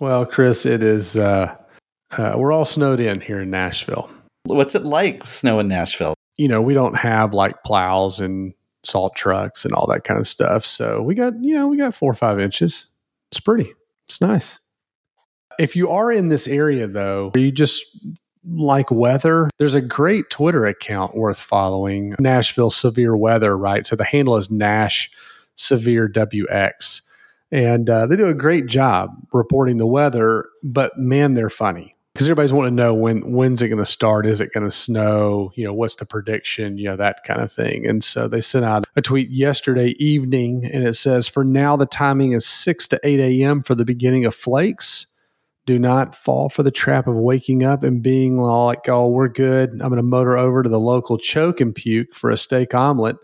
Well, Chris, it is. Uh, uh, we're all snowed in here in Nashville. What's it like snow in Nashville? You know, we don't have like plows and salt trucks and all that kind of stuff. So we got, you know, we got four or five inches. It's pretty. It's nice. If you are in this area, though, you just like weather, there's a great Twitter account worth following Nashville Severe Weather, right? So the handle is Nash Severe WX. And uh, they do a great job reporting the weather, but man, they're funny because everybody's wanting to know when when's it going to start? Is it going to snow? You know, what's the prediction? You know, that kind of thing. And so they sent out a tweet yesterday evening, and it says, "For now, the timing is six to eight a.m. for the beginning of flakes." Do not fall for the trap of waking up and being like, oh, we're good. I'm going to motor over to the local choke and puke for a steak omelet,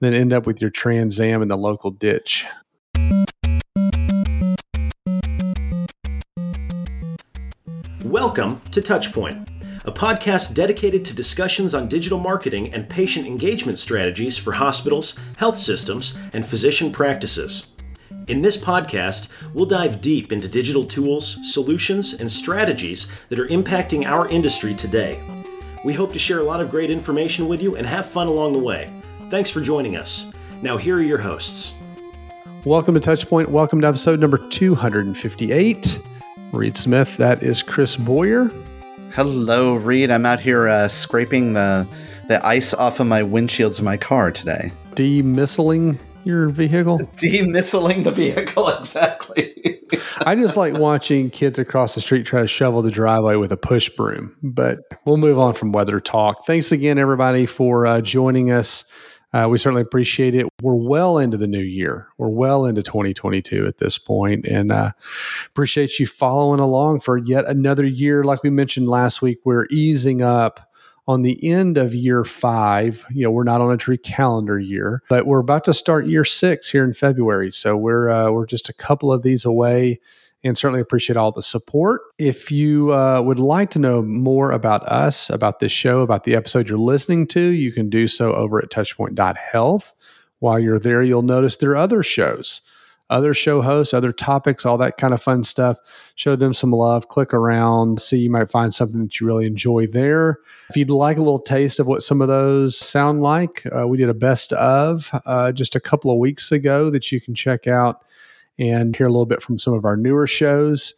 then end up with your Trans Am in the local ditch. Welcome to Touchpoint, a podcast dedicated to discussions on digital marketing and patient engagement strategies for hospitals, health systems, and physician practices. In this podcast, we'll dive deep into digital tools, solutions, and strategies that are impacting our industry today. We hope to share a lot of great information with you and have fun along the way. Thanks for joining us. Now, here are your hosts. Welcome to Touchpoint. Welcome to episode number 258. Reed Smith, that is Chris Boyer. Hello, Reed. I'm out here uh, scraping the the ice off of my windshields of my car today. Demissiling your vehicle? Demissiling the vehicle, exactly. I just like watching kids across the street try to shovel the driveway with a push broom. But we'll move on from weather talk. Thanks again, everybody, for uh, joining us. Uh, we certainly appreciate it. We're well into the new year. We're well into 2022 at this point, and uh, appreciate you following along for yet another year. Like we mentioned last week, we're easing up on the end of year five. You know, we're not on a true calendar year, but we're about to start year six here in February. So we're uh, we're just a couple of these away. And certainly appreciate all the support. If you uh, would like to know more about us, about this show, about the episode you're listening to, you can do so over at touchpoint.health. While you're there, you'll notice there are other shows other show hosts, other topics, all that kind of fun stuff. Show them some love, click around, see you might find something that you really enjoy there. If you'd like a little taste of what some of those sound like, uh, we did a best of uh, just a couple of weeks ago that you can check out and hear a little bit from some of our newer shows.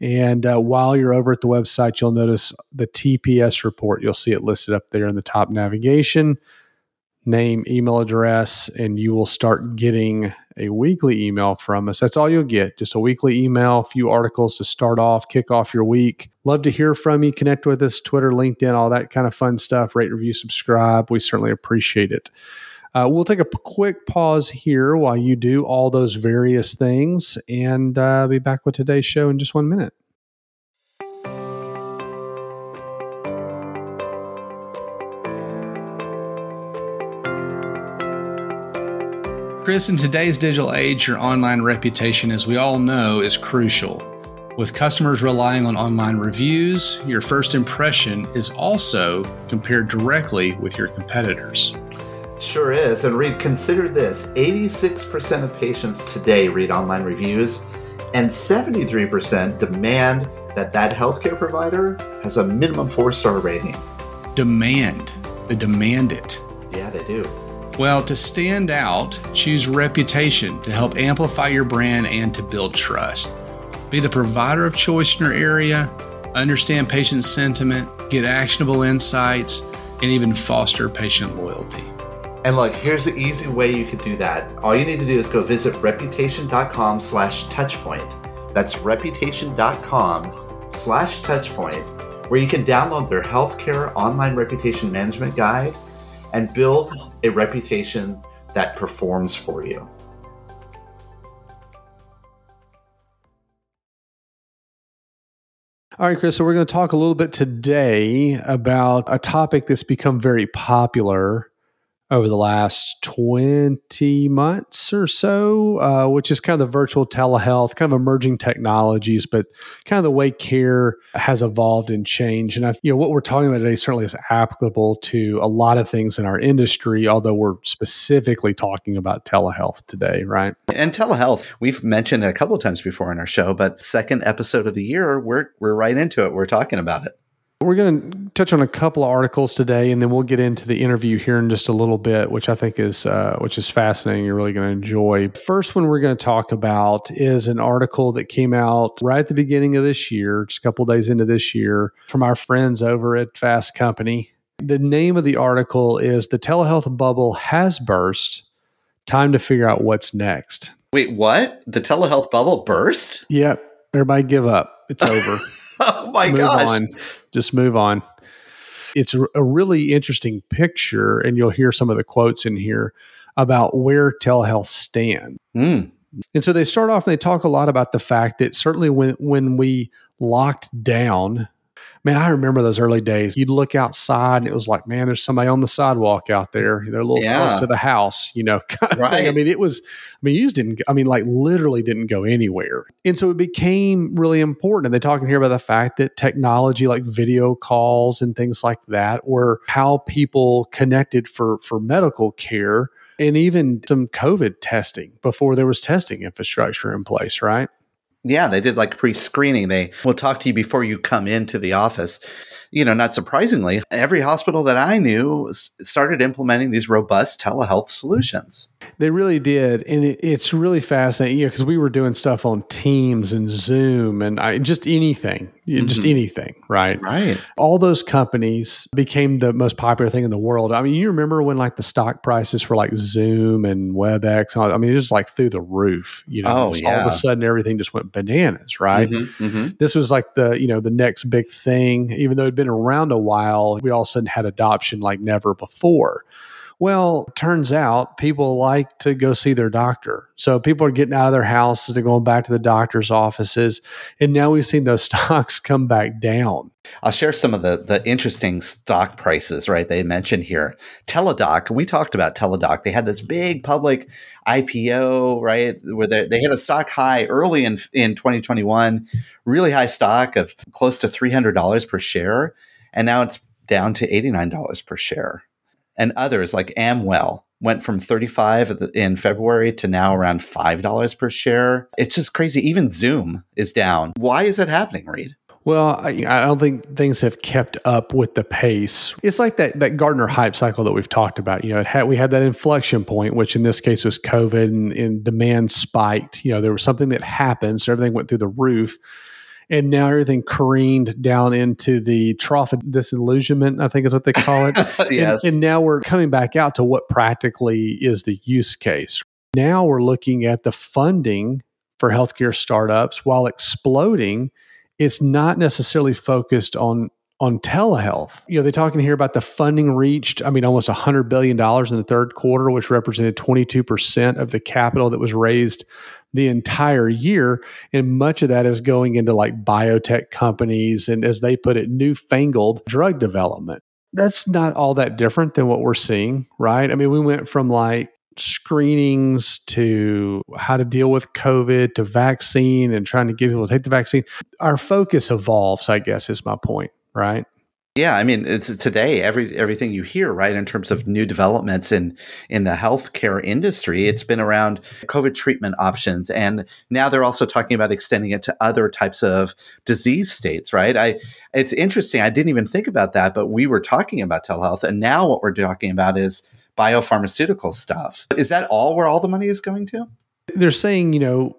And uh, while you're over at the website, you'll notice the TPS report. You'll see it listed up there in the top navigation name, email address, and you will start getting a weekly email from us. That's all you'll get. Just a weekly email, a few articles to start off, kick off your week. Love to hear from you. Connect with us, Twitter, LinkedIn, all that kind of fun stuff. Rate, review, subscribe. We certainly appreciate it. Uh, we'll take a quick pause here while you do all those various things and uh, be back with today's show in just one minute. Chris, in today's digital age, your online reputation, as we all know, is crucial. With customers relying on online reviews, your first impression is also compared directly with your competitors. Sure is. And Reed, consider this 86% of patients today read online reviews, and 73% demand that that healthcare provider has a minimum four star rating. Demand. They demand it. Yeah, they do. Well, to stand out, choose reputation to help amplify your brand and to build trust. Be the provider of choice in your area, understand patient sentiment, get actionable insights, and even foster patient loyalty. And look, here's the easy way you could do that. All you need to do is go visit reputation.com slash touchpoint. That's reputation.com slash touchpoint, where you can download their healthcare online reputation management guide and build a reputation that performs for you. All right, Chris. So we're going to talk a little bit today about a topic that's become very popular over the last 20 months or so, uh, which is kind of the virtual telehealth, kind of emerging technologies, but kind of the way care has evolved and changed. And I, you know, what we're talking about today certainly is applicable to a lot of things in our industry, although we're specifically talking about telehealth today, right? And telehealth, we've mentioned it a couple times before in our show, but second episode of the year, we're we're right into it. We're talking about it. We're going to touch on a couple of articles today, and then we'll get into the interview here in just a little bit, which I think is uh, which is fascinating. You're really going to enjoy. First one we're going to talk about is an article that came out right at the beginning of this year, just a couple days into this year, from our friends over at Fast Company. The name of the article is "The Telehealth Bubble Has Burst. Time to figure out what's next." Wait, what? The telehealth bubble burst? Yep. Everybody give up. It's over. oh my move gosh. on. Just move on. It's a, really interesting picture, and you'll hear some of the quotes in here about where telehealth stands. Mm. And so they start off and they talk a lot about the fact that certainly when when we locked down, man, I remember those early days. You'd look outside and it was like, man, there's somebody on the sidewalk out there. They're a little Yeah. close to the house, you know, kind of thing. I mean, it was, I mean, you just didn't, I mean, like literally didn't go anywhere. And so it became really important. And they're talking here about the fact that technology like video calls and things like that were how people connected for for medical care and even some COVID testing before there was testing infrastructure in place, right? Yeah, they did like pre screening. They will talk to you before you come into the office. You know, not surprisingly, every hospital that I knew started implementing these robust telehealth solutions. They really did, and it, it's really fascinating. Yeah, because we were doing stuff on Teams and Zoom, and I, just anything, yeah, just anything, right? Right. All those companies became the most popular thing in the world. I mean, you remember when like the stock prices for like Zoom and WebEx? and all- I mean, it was like through the roof. You know, Oh, Just all of a sudden everything just went bananas, right? Mhm, mhm. this was like the you know the next big thing even though it'd been around a while we all of a sudden had adoption like never before well turns out people like to go see their doctor so people are getting out of their houses they're going back to the doctor's offices and now we've seen those stocks come back down I'll share some of the the interesting stock prices, right? They mentioned here. Teladoc, we talked about Teladoc. They had this big public IPO, right? Where they, they hit a stock high early in in 2021, really high stock of close to $300 per share, and now it's down to $89 per share. And others like Amwell went from 35 at in February to now around $5 per share. It's just crazy. Even Zoom is down. Why is that happening, Reed? Well, I, I don't think things have kept up with the pace. It's like that that Gartner hype cycle that we've talked about. You know, had we had that inflection point, which in this case was COVID, and, and demand spiked. You know, there was something that happened, so everything went through the roof, and now everything careened down into the trough of disillusionment. I think is what they call it. yes. And, and now we're coming back out to what practically is the use case. Now we're looking at the funding for healthcare startups while exploding. It's not necessarily focused on on telehealth. You know, they're talking here about the funding reached, I mean, almost $100 billion in the third quarter, which represented 22% of the capital that was raised the entire year. And much of that is going into like biotech companies and, as they put it, newfangled drug development that's not all that different than what we're seeing, right? I mean, we went from like screenings to how to deal with COVID to vaccine and trying to get people to take the vaccine. Our focus evolves, I guess, is my point, right? Yeah, I mean, it's today every everything you hear, right, in terms of new developments in in the healthcare industry, it's been around COVID treatment options, and now they're also talking about extending it to other types of disease states, right? I it's interesting. I didn't even think about that, but we were talking about telehealth, and now what we're talking about is biopharmaceutical stuff. Is that all where all the money is going to? They're saying, you know,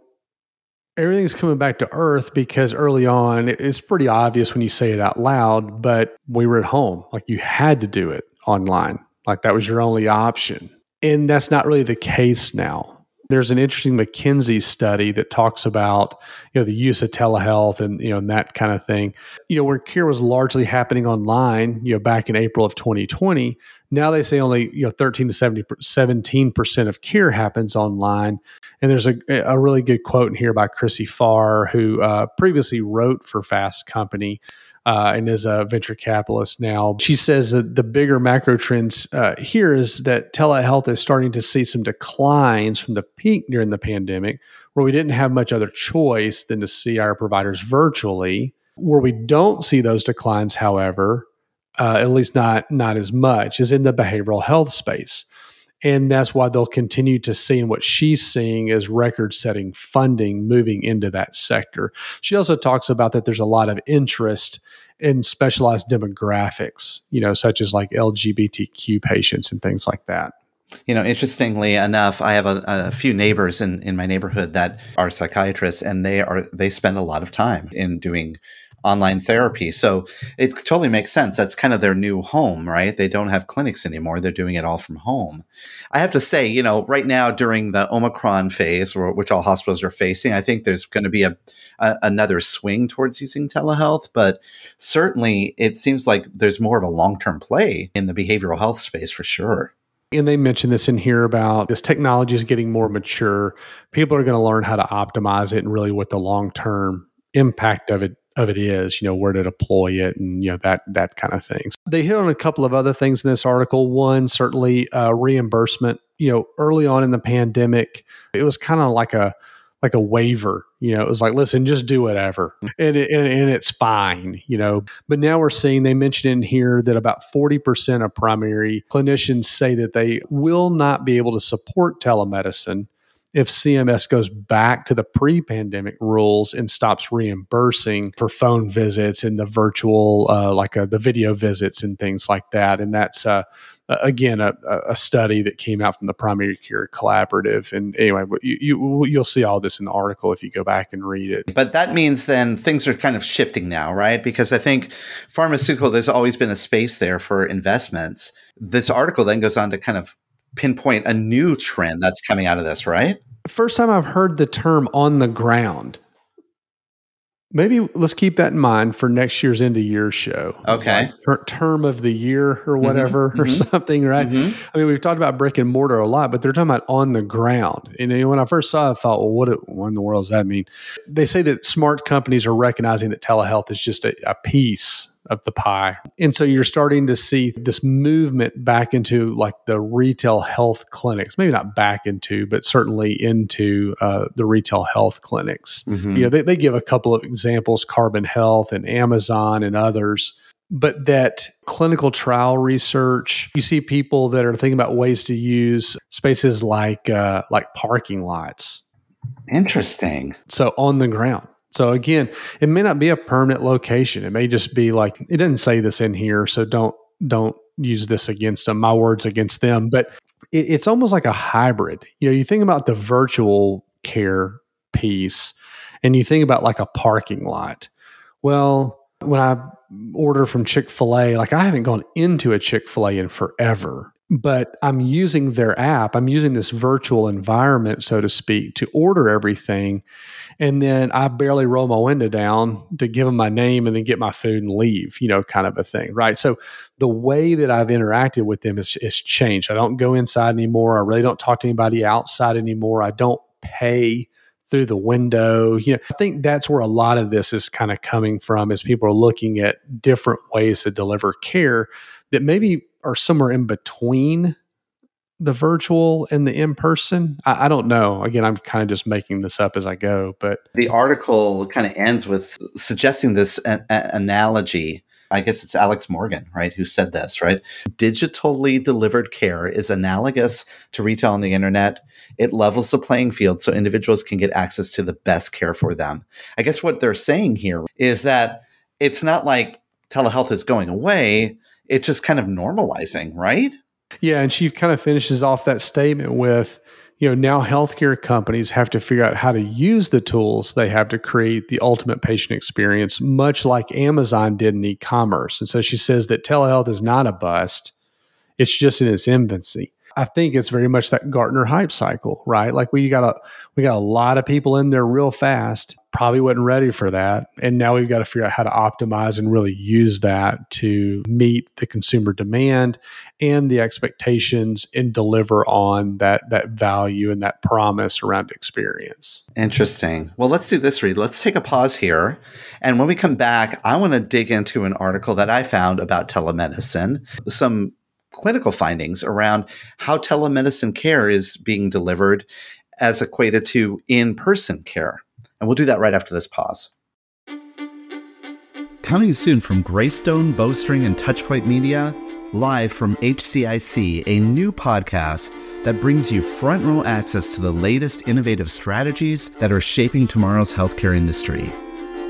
everything's coming back to earth because early on it's pretty obvious when you say it out loud, but we were at home. Like you had to do it online. Like that was your only option. And that's not really the case now. There's an interesting McKinsey study that talks about, you know, the use of telehealth and, you know, and that kind of thing. You know, where care was largely happening online, you know, back in April of 2020. Now they say only, you know, 13 to 70, 17% of care happens online. And there's a, a really good quote in here by Chrissy Farr, who uh, previously wrote for Fast Company uh, and is a venture capitalist now. She says that the bigger macro trends uh, here is that telehealth is starting to see some declines from the peak during the pandemic, where we didn't have much other choice than to see our providers virtually. Where we don't see those declines, however, uh, at least not not as much, is in the behavioral health space. And that's why they'll continue to see, and what she's seeing is record setting funding moving into that sector. She also talks about that there's a lot of interest in specialized demographics, you know, such as like LGBTQ patients and things like that. You know, interestingly enough, I have a, a, few neighbors in, in my neighborhood that are psychiatrists, and they are they spend a lot of time in doing online therapy. So it totally makes sense. That's kind of their new home, right? They don't have clinics anymore. They're doing it all from home. I have to say, you know, right now during the Omicron phase, which all hospitals are facing, I think there's going to be a, a another swing towards using telehealth. But certainly, it seems like there's more of a long term play in the behavioral health space for sure. And they mentioned this in here about this technology is getting more mature. People are going to learn how to optimize it and really what the long term impact of it of it is, you know, where to deploy it and, you know, that, that kind of things. They hit on a couple of other things in this article. One, certainly uh, reimbursement. You know, early on in the pandemic, it was kind of like a, like a waiver, you know, it was like, listen, just do whatever and, it, and, and it's fine, you know. But now we're seeing, they mentioned in here that about 40% of primary clinicians say that they will not be able to support telemedicine if CMS goes back to the pre pandemic rules and stops reimbursing for phone visits and the virtual, uh, like uh, the video visits and things like that. And that's, uh, again, a, a, study that came out from the Primary Care Collaborative. And anyway, you, you, you'll see all this in the article if you go back and read it. But that means then things are kind of shifting now, right? Because I think pharmaceutical, there's always been a space there for investments. This article then goes on to kind of pinpoint a new trend that's coming out of this, right? First time I've heard the term on the ground. Maybe let's keep that in mind for next year's end of year show. Okay. Like term of the year or mm-hmm, whatever mm-hmm, or mm-hmm. something, right? Mm-hmm. I mean, we've talked about brick and mortar a lot, but they're talking about on the ground. And you know, when I first saw it, I thought, well, what, what in the world does that mean? They say that smart companies are recognizing that telehealth is just a, a piece of the pie. And so you're starting to see this movement back into like the retail health clinics, maybe not back into, but certainly into uh, the retail health clinics. Mm-hmm. You know, they, they give a couple of examples Carbon Health and Amazon and others. But that clinical trial research, you see people that are thinking about ways to use spaces like uh, like parking lots. Interesting. So on the ground. So again, it may not be a permanent location. It may just be like it didn't say this in here, so don't don't use this against them. My words against them, but it, it's almost like a hybrid. You know, you think about the virtual care piece, and you think about like a parking lot. Well, when I order from Chick Fil A, like I haven't gone into a Chick Fil A in forever but I'm using their app. I'm using this virtual environment, so to speak, to order everything. And then I barely roll my window down to give them my name and then get my food and leave, you know, kind of a thing. Right. So the way that I've interacted with them is, is changed. I don't go inside anymore. I really don't talk to anybody outside anymore. I don't pay through the window. You know, I think that's where a lot of this is kind of coming from as people are looking at different ways to deliver care that maybe are somewhere in between the virtual and the in person? I, I, don't know. Again, I'm kind of just making this up as I go, but the article kind of ends with suggesting this a- a- analogy. I guess it's Alex Morgan, right, who said this, right? Digitally delivered care is analogous to retail on the internet. It levels the playing field so individuals can get access to the best care for them. I guess what they're saying here is that it's not like telehealth is going away it's just kind of normalizing, right? Yeah, and she kind of finishes off that statement with, you know, now healthcare companies have to figure out how to use the tools they have to create the ultimate patient experience, much like Amazon did in e-commerce. And so she says that telehealth is not a bust; it's just in its infancy. I think it's very much that Gartner hype cycle, right? Like we got a we got a lot of people in there real fast. Probably wasn't ready for that, and now we've got to figure out how to optimize and really use that to meet the consumer demand and the expectations and deliver on that that value and that promise around experience. Interesting. Well, let's do this, Reed. Let's take a pause here, and when we come back, I want to dig into an article that I found about telemedicine. Some clinical findings around how telemedicine care is being delivered as equated to in person care. And we'll do that right after this pause. Coming soon from Greystone, Bowstring, and Touchpoint Media, live from HCIC, a new podcast that brings you front row access to the latest innovative strategies that are shaping tomorrow's healthcare industry.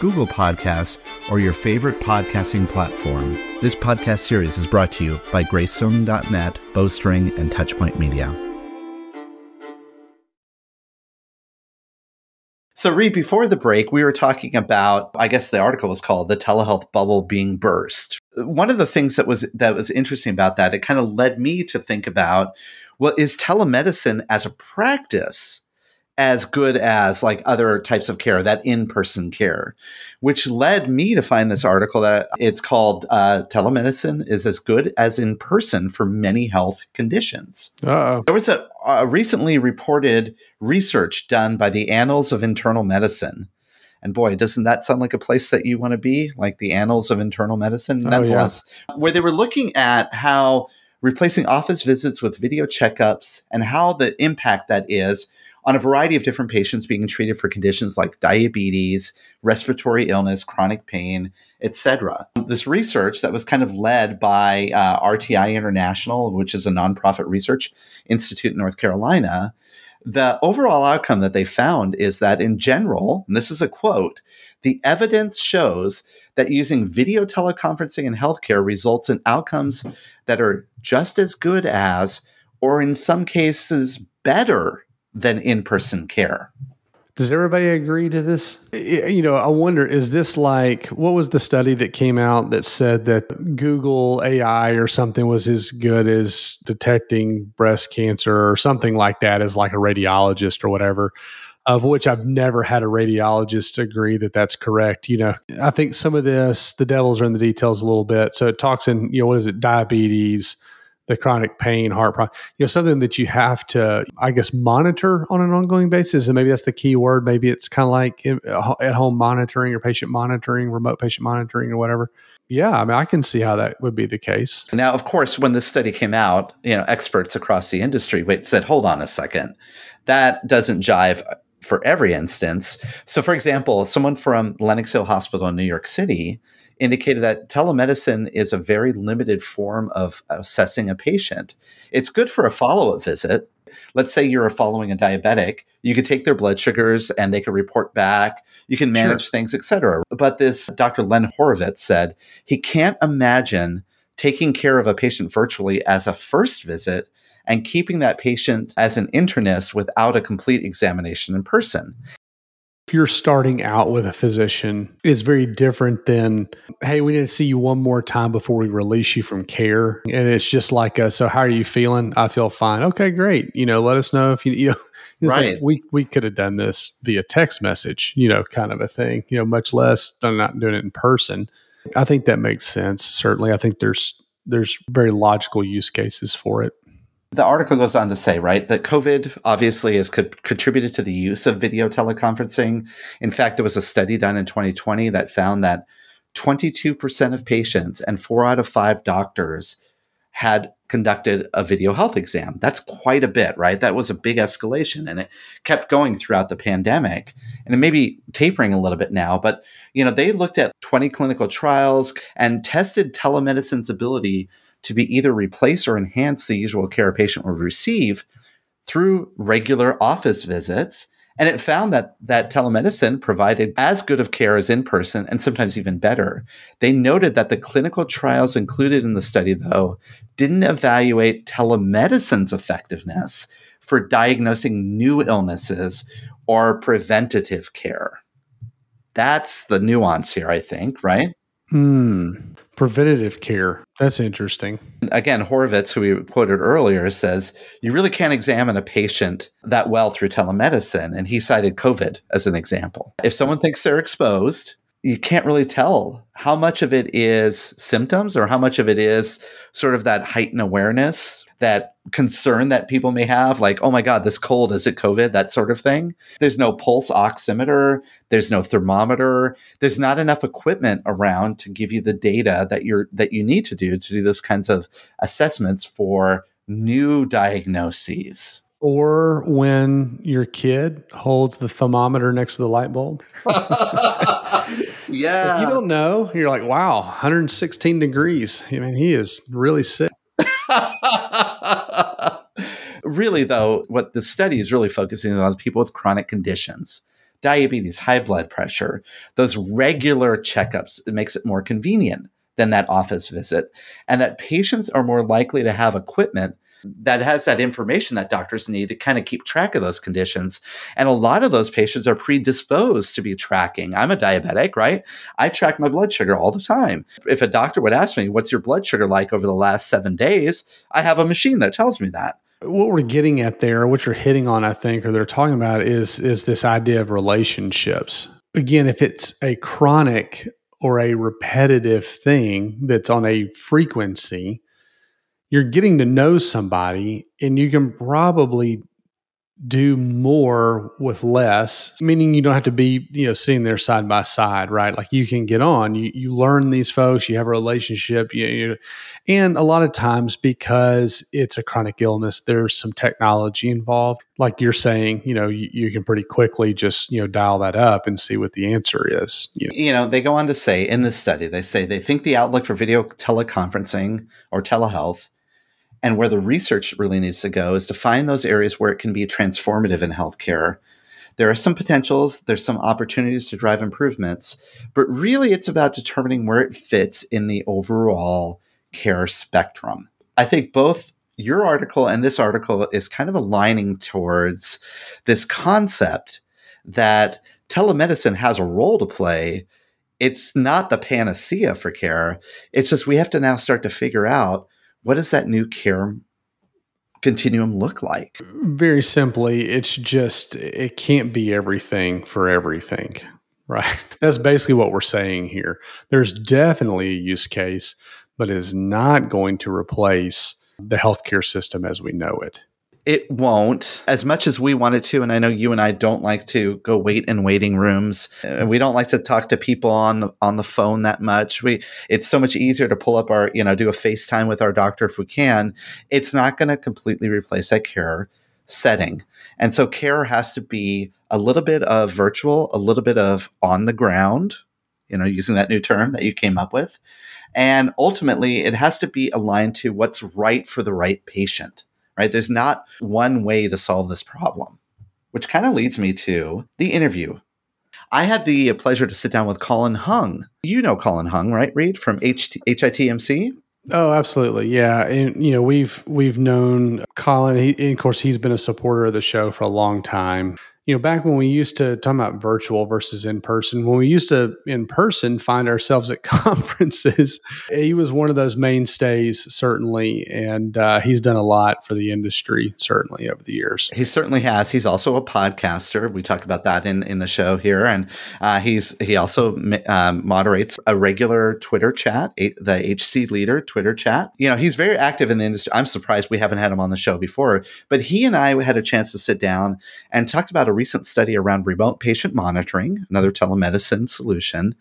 Google Podcasts, or your favorite podcasting platform. This podcast series is brought to you by Greystone.net, Bowstring, and Touchpoint Media. So, Reed, before the break, we were talking about, I guess the article was called The Telehealth Bubble Being Burst. One of the things that was that was interesting about that, it kind of led me to think about, well, is telemedicine as a practice as good as like other types of care, that in person care, which led me to find this article that it's called uh, Telemedicine is as good as in person for many health conditions. Uh-oh. There was a, a recently reported research done by the Annals of Internal Medicine. And boy, doesn't that sound like a place that you want to be? Like the Annals of Internal Medicine, nonetheless, oh, yeah. where they were looking at how replacing office visits with video checkups and how the impact that is on a variety of different patients being treated for conditions like diabetes, respiratory illness, chronic pain, etc. This research that was kind of led by uh, RTI International, which is a nonprofit research institute in North Carolina, the overall outcome that they found is that in general, and this is a quote, the evidence shows that using video teleconferencing in healthcare results in outcomes that are just as good as, or in some cases better than in person care. Does everybody agree to this? You know, I wonder is this like what was the study that came out that said that Google AI or something was as good as detecting breast cancer or something like that as like a radiologist or whatever? Of which I've never had a radiologist agree that that's correct. You know, I think some of this, the devil's are in the details a little bit. So it talks in, you know, what is it, diabetes, the chronic pain, heart problem, you know, something that you have to, I guess, monitor on an ongoing basis. And maybe that's the key word. Maybe it's kind of like uh, at home monitoring or patient monitoring, remote patient monitoring or whatever. Yeah, I mean, I can see how that would be the case. Now, of course, when this study came out, you know, experts across the industry said, hold on a second. That doesn't jive for every instance. So, for example, someone from Lenox Hill Hospital in New York City indicated that telemedicine is a very limited form of assessing a patient. It's good for a follow up visit. Let's say you're following a diabetic, you could take their blood sugars and they could report back. You can manage sure. things, etc. But this Dr. Len Horovitz said he can't imagine taking care of a patient virtually as a first visit and keeping that patient as an internist without a complete examination in person if you're starting out with a physician is very different than hey we need to see you one more time before we release you from care. And it's just like a, so how are you feeling? I feel fine. Okay great. You know let us know if you you know right like we we could have done this via text message you know kind of a thing you know much less not doing it in person. I think that makes sense certainly. I think there's there's very logical use cases for it the article goes on to say, right, that COVID obviously has co- contributed to the use of video teleconferencing. In fact, there was a study done in 2020 that found that 22% of patients and four out of five doctors had conducted a video health exam. That's quite a bit, right? That was a big escalation and it kept going throughout the pandemic. And it may be tapering a little bit now, but you know, they looked at 20 clinical trials and tested telemedicine's ability to be either replace or enhance the usual care a patient would receive through regular office visits And it found that that telemedicine provided as good of care as in person and sometimes even better. They noted that the clinical trials included in the study, though, didn't evaluate telemedicine's effectiveness for diagnosing new illnesses or preventative care. That's the nuance here, I think, right? Hmm. Preventative care. That's interesting. Again, Horovitz, who we quoted earlier, says you really can't examine a patient that well through telemedicine. And he cited COVID as an example. If someone thinks they're exposed, you can't really tell how much of it is symptoms or how much of it is sort of that heightened awareness that concern that people may have, like, oh my God, this cold, is it COVID? That sort of thing. There's no pulse oximeter, there's no thermometer, there's not enough equipment around to give you the data that you're that you need to do to do those kinds of assessments for new diagnoses. Or when your kid holds the thermometer next to the light bulb. yeah. If you don't know, you're like, wow, 116 degrees. I mean, he is really sick. really, though, what the study is really focusing on is people with chronic conditions, diabetes, high blood pressure, those regular checkups. It makes it more convenient than that office visit, and that patients are more likely to have equipment that has that information that doctors need to kind of keep track of those conditions. And a lot of those patients are predisposed to be tracking. I'm a diabetic, right? I track my blood sugar all the time. If a doctor would ask me, What's your blood sugar like over the last seven days? I have a machine that tells me that what we're getting at there, what you're hitting on, I think, or they're talking about is is this idea of relationships. Again, if it's a chronic or a repetitive thing that's on a frequency, you're getting to know somebody and you can probably do more with less meaning you don't have to be you know sitting there side by side right like you can get on you, you learn these folks you have a relationship you, you, and a lot of times because it's a chronic illness there's some technology involved like you're saying you know you, you can pretty quickly just you know dial that up and see what the answer is you know. you know they go on to say in this study they say they think the outlook for video teleconferencing or telehealth and where the research really needs to go is to find those areas where it can be transformative in healthcare. There are some potentials, there's some opportunities to drive improvements, but really it's about determining where it fits in the overall care spectrum. I think both your article and this article is kind of aligning towards this concept that telemedicine has a role to play. It's not the panacea for care. It's just we have to now start to figure out what does that new care continuum look like? Very simply, it's just, it can't be everything for everything, right? That's basically what we're saying here. There's definitely a use case, but is not going to replace the healthcare system as we know it it won't. As much as we wanted to and i know you and i don't like to go wait in waiting rooms and we don't like to talk to people on on the phone that much. We it's so much easier to pull up our you know do a facetime with our doctor if we can. It's not going to completely replace that care setting. And so care has to be a little bit of virtual a little bit of on the ground you know using that new term that you came up with. And ultimately it has to be aligned to what's right for the right patient right? There's not one way to solve this problem, which kind of leads me to the interview. I had the pleasure to sit down with Colin Hung. You know Colin Hung, right, Reed, from H- HITMC? Oh, absolutely, yeah. And you know, we've we've known Colin. He, of course, he's been a supporter of the show for a long time you know, back when we used to talk about virtual versus in person, when we used to in person find ourselves at conferences, he was one of those mainstays, certainly. And uh, he's done a lot for the industry, certainly, over the years. He certainly has. He's also a podcaster. We talk about that in, in the show here. And uh, he's he also um, moderates a regular Twitter chat, the HC Leader Twitter chat. You know, he's very active in the industry. I'm surprised we haven't had him on the show before, but he and I had a chance to sit down and talked about a recent study around remote patient monitoring, another telemedicine solution.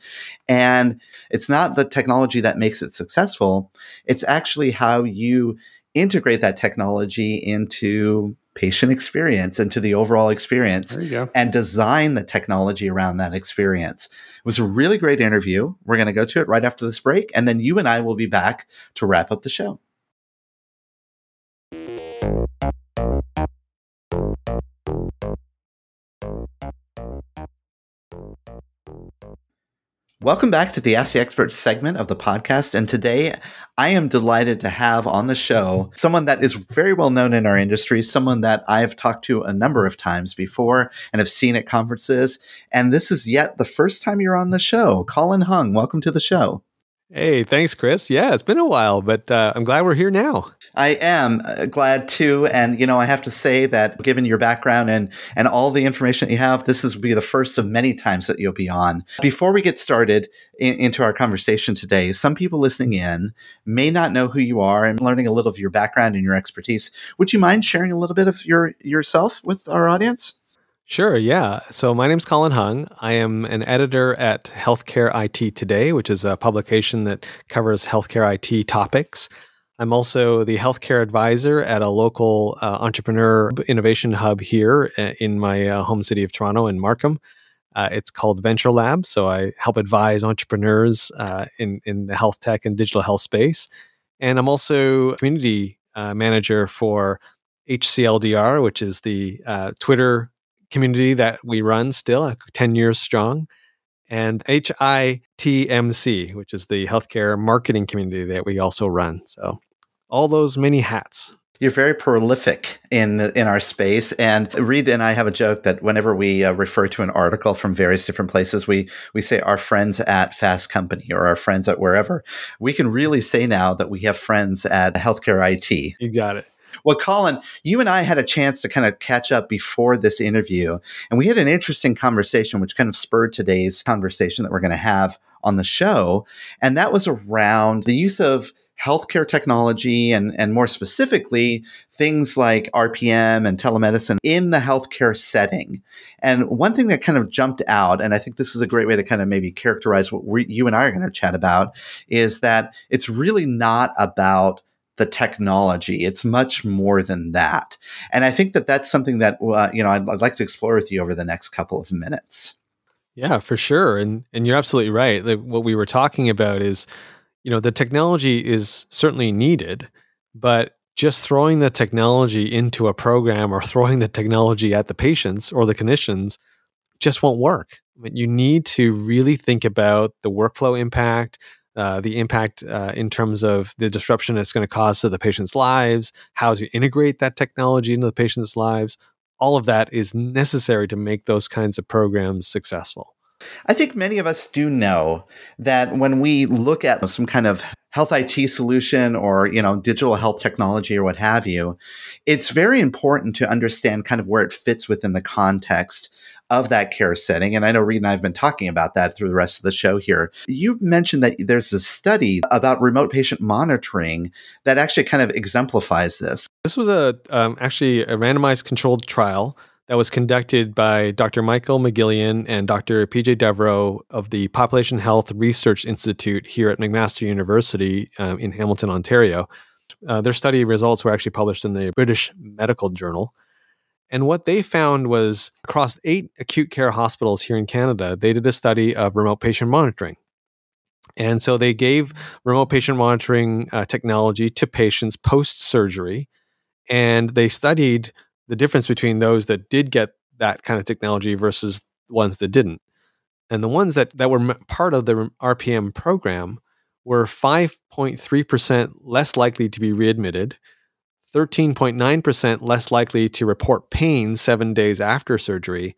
And it's not the technology that makes it successful, it's actually how you integrate that technology into patient experience into the overall experience and design the technology around that experience. It was a really great interview. We're going to go to it right after this break, and then you and I will be back to wrap up the show. Welcome back to the Ask the Expert segment of the podcast. And today I am delighted to have on the show someone that is very well known in our industry, someone that I've talked to a number of times before and have seen at conferences. And this is yet the first time you're on the show. Colin Hung, welcome to the show. Hey, thanks, Chris. Yeah, it's been a while, but uh, I'm glad we're here now. I am uh, glad too, and you know, I have to say that given your background and and all the information that you have, this is be the first of many times that you'll be on. Before we get started in, into our conversation today, some people listening in may not know who you are and learning a little of your background and your expertise. Would you mind sharing a little bit of your yourself with our audience? Sure, yeah. So my name's Colin Hung. I am an editor at Healthcare IT Today, which is a publication that covers healthcare IT topics. I'm also the healthcare advisor at a local uh, entrepreneur innovation hub here uh, in my uh, home city of Toronto in Markham. Uh, it's called Venture Lab. So I help advise entrepreneurs uh, in, in the health tech and digital health space. And I'm also community uh, manager for HCLDR, which is the Twitter community that we run still, uh, 10 years strong, and HITMC, which is the healthcare marketing community that we also run. So, all those many hats. You're very prolific in in our space, and Reed and I have a joke that whenever we uh, refer to an article from various different places, we we say our friends at Fast Company or our friends at wherever. We can really say now that we have friends at Healthcare IT. You got it. Well, Colin, you and I had a chance to kind of catch up before this interview, and we had an interesting conversation, which kind of spurred today's conversation that we're going to have on the show. And that was around the use of healthcare technology and, and more specifically, things like RPM and telemedicine in the healthcare setting. And one thing that kind of jumped out, and I think this is a great way to kind of maybe characterize what we, you and I are going to chat about, is that it's really not about the technology. It's much more than that. And I think that that's something that, uh, you know, I'd, I'd like to explore with you over the next couple of minutes. Yeah, for sure. And, and you're absolutely right. Like what we were talking about is, you know, the technology is certainly needed, but just throwing the technology into a program or throwing the technology at the patients or the clinicians just won't work. I mean, you need to really think about the workflow impact, uh, the impact uh, in terms of the disruption it's going to cause to the patient's lives, how to integrate that technology into the patient's lives. All of that is necessary to make those kinds of programs successful. I think many of us do know that when we look at some kind of health IT solution or, you know, digital health technology or what have you, it's very important to understand kind of where it fits within the context of that care setting. And I know Reed and I have been talking about that through the rest of the show here. You mentioned that there's a study about remote patient monitoring that actually kind of exemplifies this. This was a um, actually a randomized controlled trial that was conducted by Dr. Michael McGillion and Dr. PJ Devereux of the Population Health Research Institute here at McMaster University um, in Hamilton, Ontario. Uh, their study results were actually published in the British Medical Journal. And what they found was across eight acute care hospitals here in Canada, they did a study of remote patient monitoring. And so they gave remote patient monitoring uh, technology to patients post surgery. And they studied the difference between those that did get that kind of technology versus ones that didn't. And the ones that, that were part of the RPM program were 5.3% less likely to be readmitted 13.9% less likely to report pain seven days after surgery,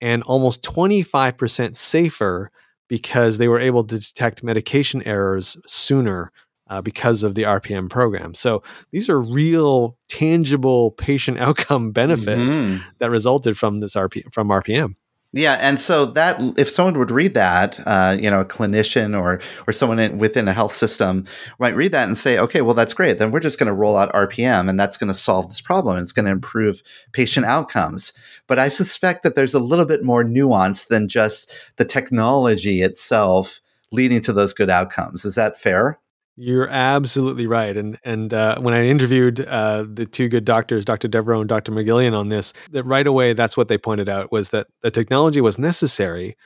and almost 25% safer because they were able to detect medication errors sooner uh, because of the RPM program. So these are real, tangible patient outcome benefits mm-hmm. that resulted from this RP from RPM. Yeah, and so that if someone would read that, uh, you know, a clinician or or someone in, within a health system might read that and say, okay, well, that's great. Then we're just going to roll out RPM, and that's going to solve this problem. It's going to improve patient outcomes. But I suspect that there's a little bit more nuance than just the technology itself leading to those good outcomes. Is that fair? You're absolutely right. And and uh, when I interviewed uh, the two good doctors, Dr. Devereux and Dr. McGillion, on this, that right away, that's what they pointed out was that the technology was necessary,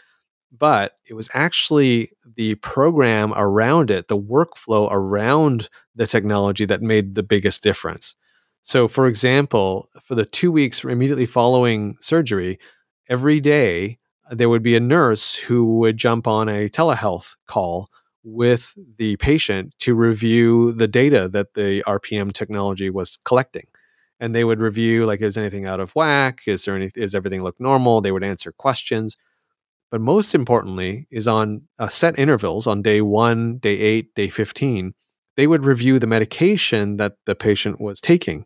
but it was actually the program around it, the workflow around the technology that made the biggest difference. So, for example, for the two weeks immediately following surgery, every day there would be a nurse who would jump on a telehealth call with the patient to review the data that the RPM technology was collecting. And they would review like is anything out of whack? Is there any is everything look normal? They would answer questions. But most importantly is on uh, set intervals on day 1, day 8, day 15, they would review the medication that the patient was taking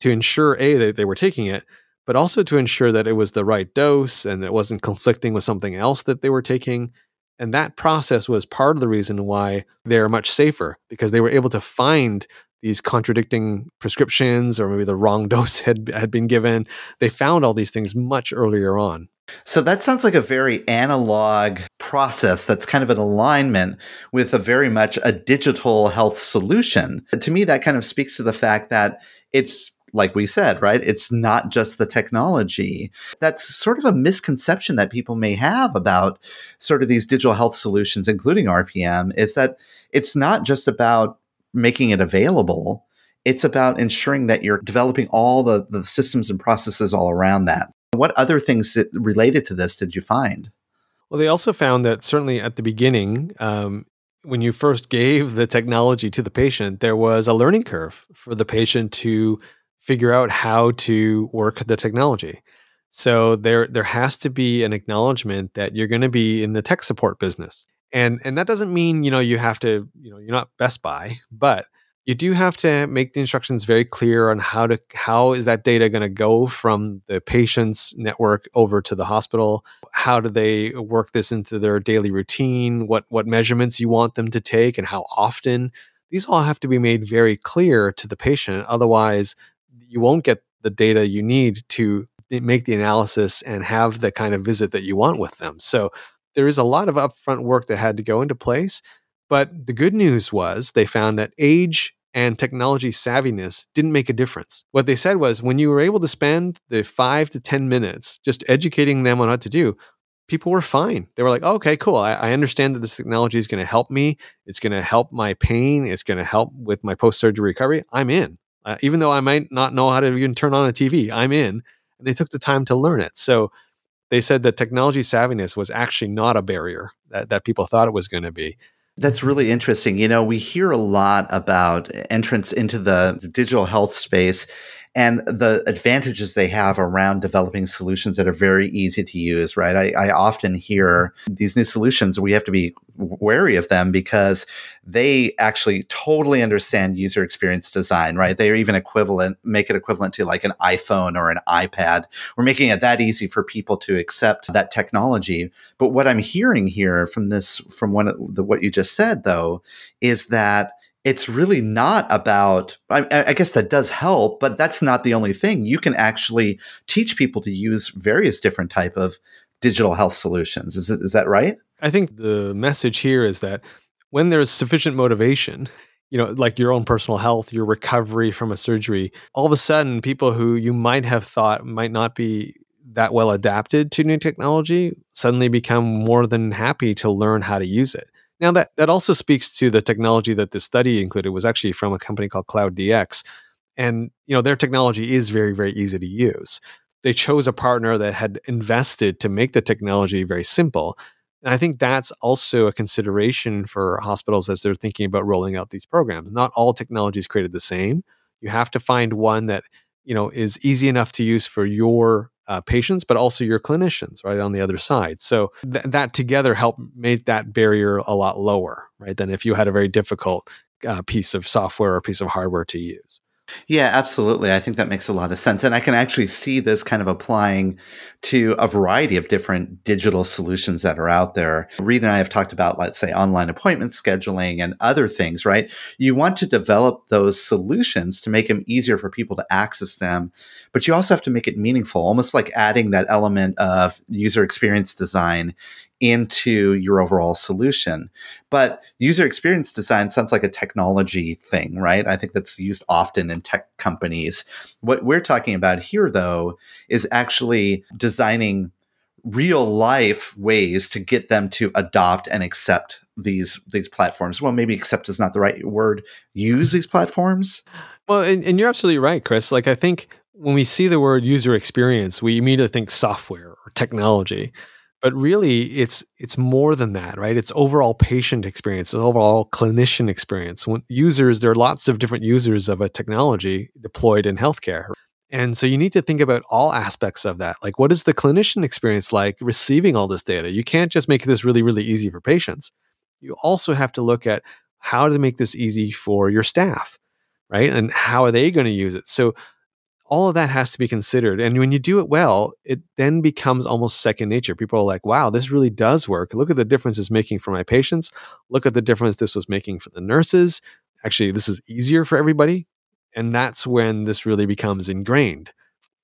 to ensure a that they were taking it, but also to ensure that it was the right dose and it wasn't conflicting with something else that they were taking and that process was part of the reason why they're much safer because they were able to find these contradicting prescriptions or maybe the wrong dose had, had been given. They found all these things much earlier on. So that sounds like a very analog process that's kind of an alignment with a very much a digital health solution. To me, that kind of speaks to the fact that it's like we said, right? It's not just the technology. That's sort of a misconception that people may have about sort of these digital health solutions, including RPM, is that it's not just about making it available. It's about ensuring that you're developing all the, the systems and processes all around that. What other things that related to this did you find? Well, they also found that certainly at the beginning, um, when you first gave the technology to the patient, there was a learning curve for the patient to figure out how to work the technology. So there there has to be an acknowledgement that you're going to be in the tech support business. And and that doesn't mean, you know, you have to, you know, you're not Best Buy, but you do have to make the instructions very clear on how to how is that data going to go from the patient's network over to the hospital how do they work this into their daily routine what what measurements you want them to take and how often these all have to be made very clear to the patient otherwise you won't get the data you need to make the analysis and have the kind of visit that you want with them. So there is a lot of upfront work that had to go into place. But the good news was they found that age and technology savviness didn't make a difference. What they said was when you were able to spend the five to 10 minutes just educating them on what to do, people were fine. They were like, oh, okay, cool. I, I, understand that this technology is going to help me. It's going to help my pain. It's going to help with my post surgery recovery. I'm in uh, even though I might not know how to even turn on a TV, I'm in. And they took the time to learn it. So they said that technology savviness was actually not a barrier that, that people thought it was going to be. That's really interesting. You know, we hear a lot about entrance into the, the digital health space and the advantages they have around developing solutions that are very easy to use, right? I, I, often hear these new solutions, we have to be wary of them because they actually totally understand user experience design, right? They're even equivalent, make it equivalent to like an iPhone or an iPad. We're making it that easy for people to accept that technology. But what I'm hearing here from this, from one of the, what you just said though, is that it's really not about I, I, guess that does help but that's not the only thing. You can actually teach people to use various different type of digital health solutions. Is, is that right? I think the message here is that when there's sufficient motivation you know like your own personal health your recovery from a surgery all of a sudden people who you might have thought might not be that well adapted to new technology suddenly become more than happy to learn how to use it now that that also speaks to the technology that the study included was actually from a company called Cloud DX, and you know their technology is very very easy to use. They chose a partner that had invested to make the technology very simple, and I think that's also a consideration for hospitals as they're thinking about rolling out these programs. Not all technology is created the same. You have to find one that you know is easy enough to use for your uh, patients, but also your clinicians, right on the other side. So th- that together help make that barrier a lot lower, right, than if you had a very difficult uh, piece of software or piece of hardware to use. Yeah, absolutely. I think that makes a lot of sense. And I can actually see this kind of applying to a variety of different digital solutions that are out there. Reed and I have talked about, let's say, online appointment scheduling and other things, right? You want to develop those solutions to make them easier for people to access them, but you also have to make it meaningful, almost like adding that element of user experience design into your overall solution. But user experience design sounds like a technology thing, right? I think that's used often in tech companies. What we're talking about here, though, is actually designing real life ways to get them to adopt and accept these these platforms. Well, maybe accept is not the right word. Use these platforms. Well, and, and you're absolutely right, Chris. Like I think when we see the word user experience, we immediately think software or technology. But really it's it's more than that right? It's overall patient experience it's overall clinician experience. When users there are lots of different users of a technology deployed in healthcare and so you need to think about all aspects of that. Like what is the clinician experience like receiving all this data? You can't just make this really really easy for patients. You also have to look at how to make this easy for your staff right? And how are they going to use it? So all of that has to be considered. And when you do it well, it then becomes almost second nature. People are like, wow, this really does work. Look at the difference it's making for my patients. Look at the difference this was making for the nurses. Actually, this is easier for everybody. And that's when this really becomes ingrained,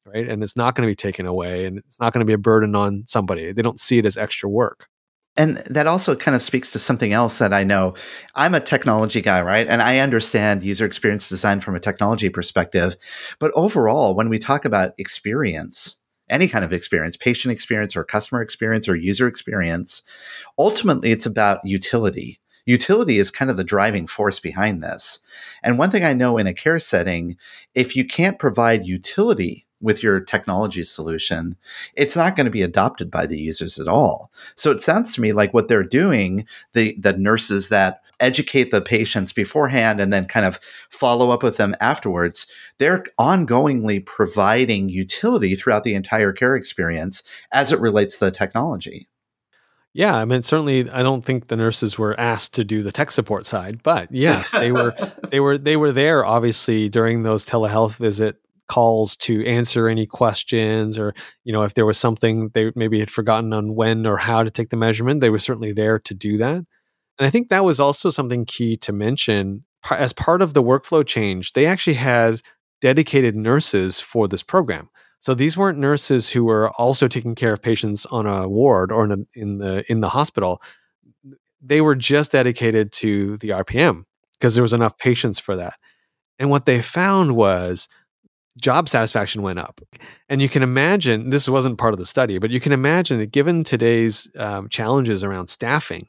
right? And it's not going to be taken away and it's not going to be a burden on somebody. They don't see it as extra work. And that also kind of speaks to something else that I know. I'm a technology guy, right? And I understand user experience design from a technology perspective. But overall, when we talk about experience, any kind of experience, patient experience or customer experience or user experience, ultimately it's about utility. Utility is kind of the driving force behind this. And one thing I know in a care setting, if you can't provide utility with your technology solution, it's not going to be adopted by the users at all. So it sounds to me like what they're doing, the the nurses that educate the patients beforehand and then kind of follow up with them afterwards, they're ongoingly providing utility throughout the entire care experience as it relates to the technology. Yeah, I mean certainly I don't think the nurses were asked to do the tech support side, but yes, they were they were they were there obviously during those telehealth visit calls to answer any questions or you know if there was something they maybe had forgotten on when or how to take the measurement they were certainly there to do that. And i think that was also something key to mention. As part of the workflow change they actually had dedicated nurses for this program. So these weren't nurses who were also taking care of patients on a ward or in, a, in the in the hospital. They were just dedicated to the rpm because there was enough patients for that. And what they found was job satisfaction went up. And you can imagine, this wasn't part of the study, but you can imagine that given today's um, challenges around staffing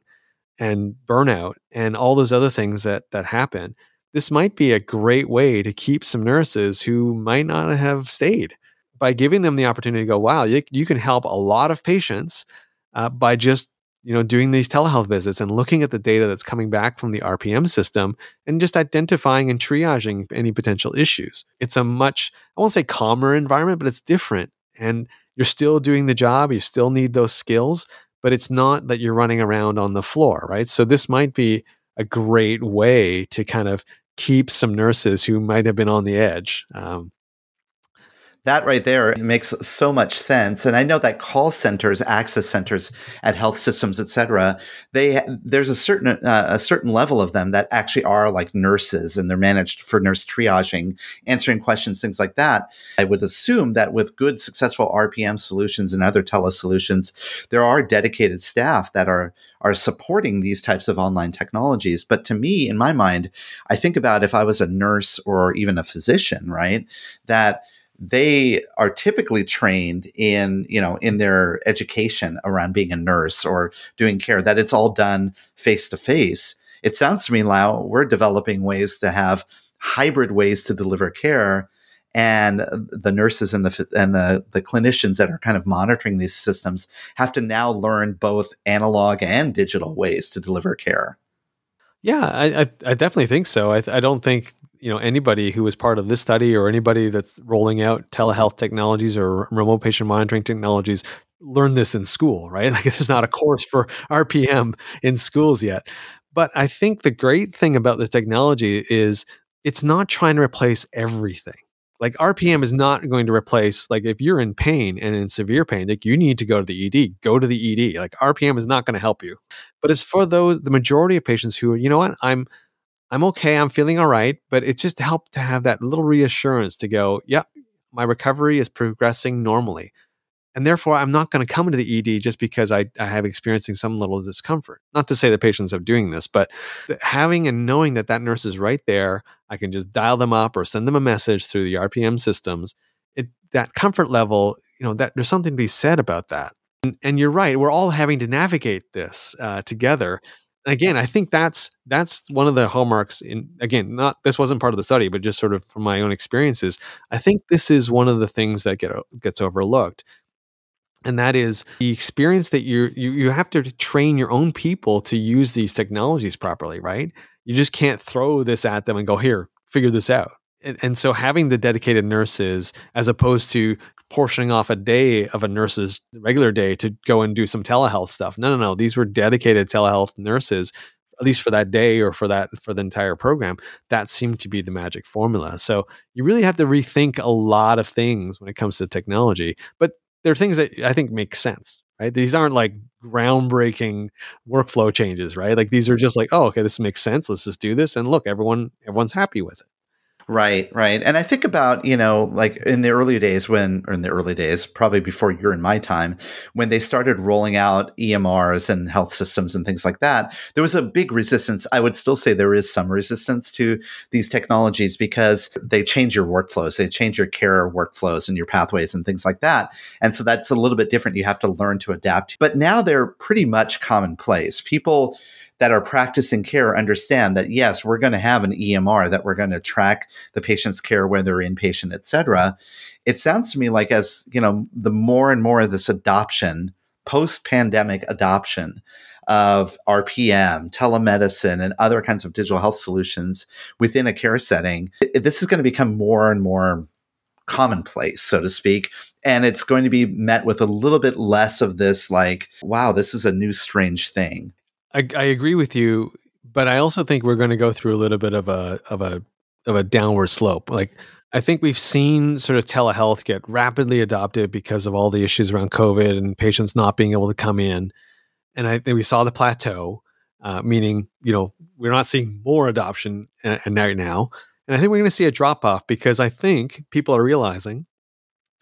and burnout and all those other things that, that happen, this might be a great way to keep some nurses who might not have stayed by giving them the opportunity to go, wow, you, you can help a lot of patients uh, by just you know, doing these telehealth visits and looking at the data that's coming back from the RPM system and just identifying and triaging any potential issues. It's a much, I won't say calmer environment, but it's different. And you're still doing the job, you still need those skills, but it's not that you're running around on the floor, right? So this might be a great way to kind of keep some nurses who might have been on the edge. Um, that right there makes so much sense. And i know that call centers access centers at health systems et cetera they there's a certain uh, a certain level of them that actually are like nurses and they're managed for nurse triaging answering questions things like that. I would assume that with good successful rpm solutions and other tele solutions there are dedicated staff that are are supporting these types of online technologies. But to me in my mind i think about if i was a nurse or even a physician right that they are typically trained in you know in their education around being a nurse or doing care that it's all done face to face it sounds to me now we're developing ways to have hybrid ways to deliver care and the nurses and the and the the clinicians that are kind of monitoring these systems have to now learn both analog and digital ways to deliver care. Yeah i i, I definitely think so. I, I don't think you know anybody who is part of this study or anybody that's rolling out telehealth technologies or remote patient monitoring technologies learn this in school right? Like there's not a course for rpm in schools yet. But i think the great thing about the technology is it's not trying to replace everything. Like rpm is not going to replace like if you're in pain and in severe pain like you need to go to the ed go to the ed like rpm is not going to help you. But it's for those the majority of patients who you know what? I'm I'm okay, I'm feeling all right, but it's just helped to have that little reassurance to go, yeah, my recovery is progressing normally. And therefore, I'm not going to come into the ED just because I, I have experiencing some little discomfort. Not to say the patients are doing this, but having and knowing that that nurse is right there, I can just dial them up or send them a message through the RPM systems. It, that comfort level, you know, that there's something to be said about that. And, and you're right, we're all having to navigate this uh, together again, I think that's that's one of the hallmarks. In again, not this wasn't part of the study, but just sort of from my own experiences, I think this is one of the things that get gets overlooked. and that is the experience that you you you have to train your own people to use these technologies properly, right? You just can't throw this at them and go here, figure this out. And, and so having the dedicated nurses as opposed to portioning off a day of a nurse's regular day to go and do some telehealth stuff. No, no, no. These were dedicated telehealth nurses at least for that day or for that for the entire program. That seemed to be the magic formula. So you really have to rethink a lot of things when it comes to technology but there are things that i think make sense right? These aren't like groundbreaking workflow changes right? Like these are just like oh okay this makes sense. Let's just do this and look everyone everyone's happy with it Right, right. And I think about, you know, like in the early days when, or in the early days, probably before you're in my time, when they started rolling out EMRs and health systems and things like that, there was a big resistance. I would still say there is some resistance to these technologies because they change your workflows, they change your care workflows and your pathways and things like that. And so that's a little bit different. You have to learn to adapt. But now they're pretty much commonplace. People, that are practicing care understand that yes, we're going to have an EMR that we're going to track the patient's care, whether inpatient, et cetera. It sounds to me like as you know, the more and more of this adoption, post-pandemic adoption of RPM, telemedicine, and other kinds of digital health solutions within a care setting, this is going to become more and more commonplace, so to speak. And it's going to be met with a little bit less of this, like, wow, this is a new strange thing. I, I agree with you, but I also think we're going to go through a little bit of a of a of a downward slope. Like I think we've seen sort of telehealth get rapidly adopted because of all the issues around COVID and patients not being able to come in, and I think we saw the plateau, uh, meaning you know we're not seeing more adoption uh, right now, and I think we're going to see a drop off because I think people are realizing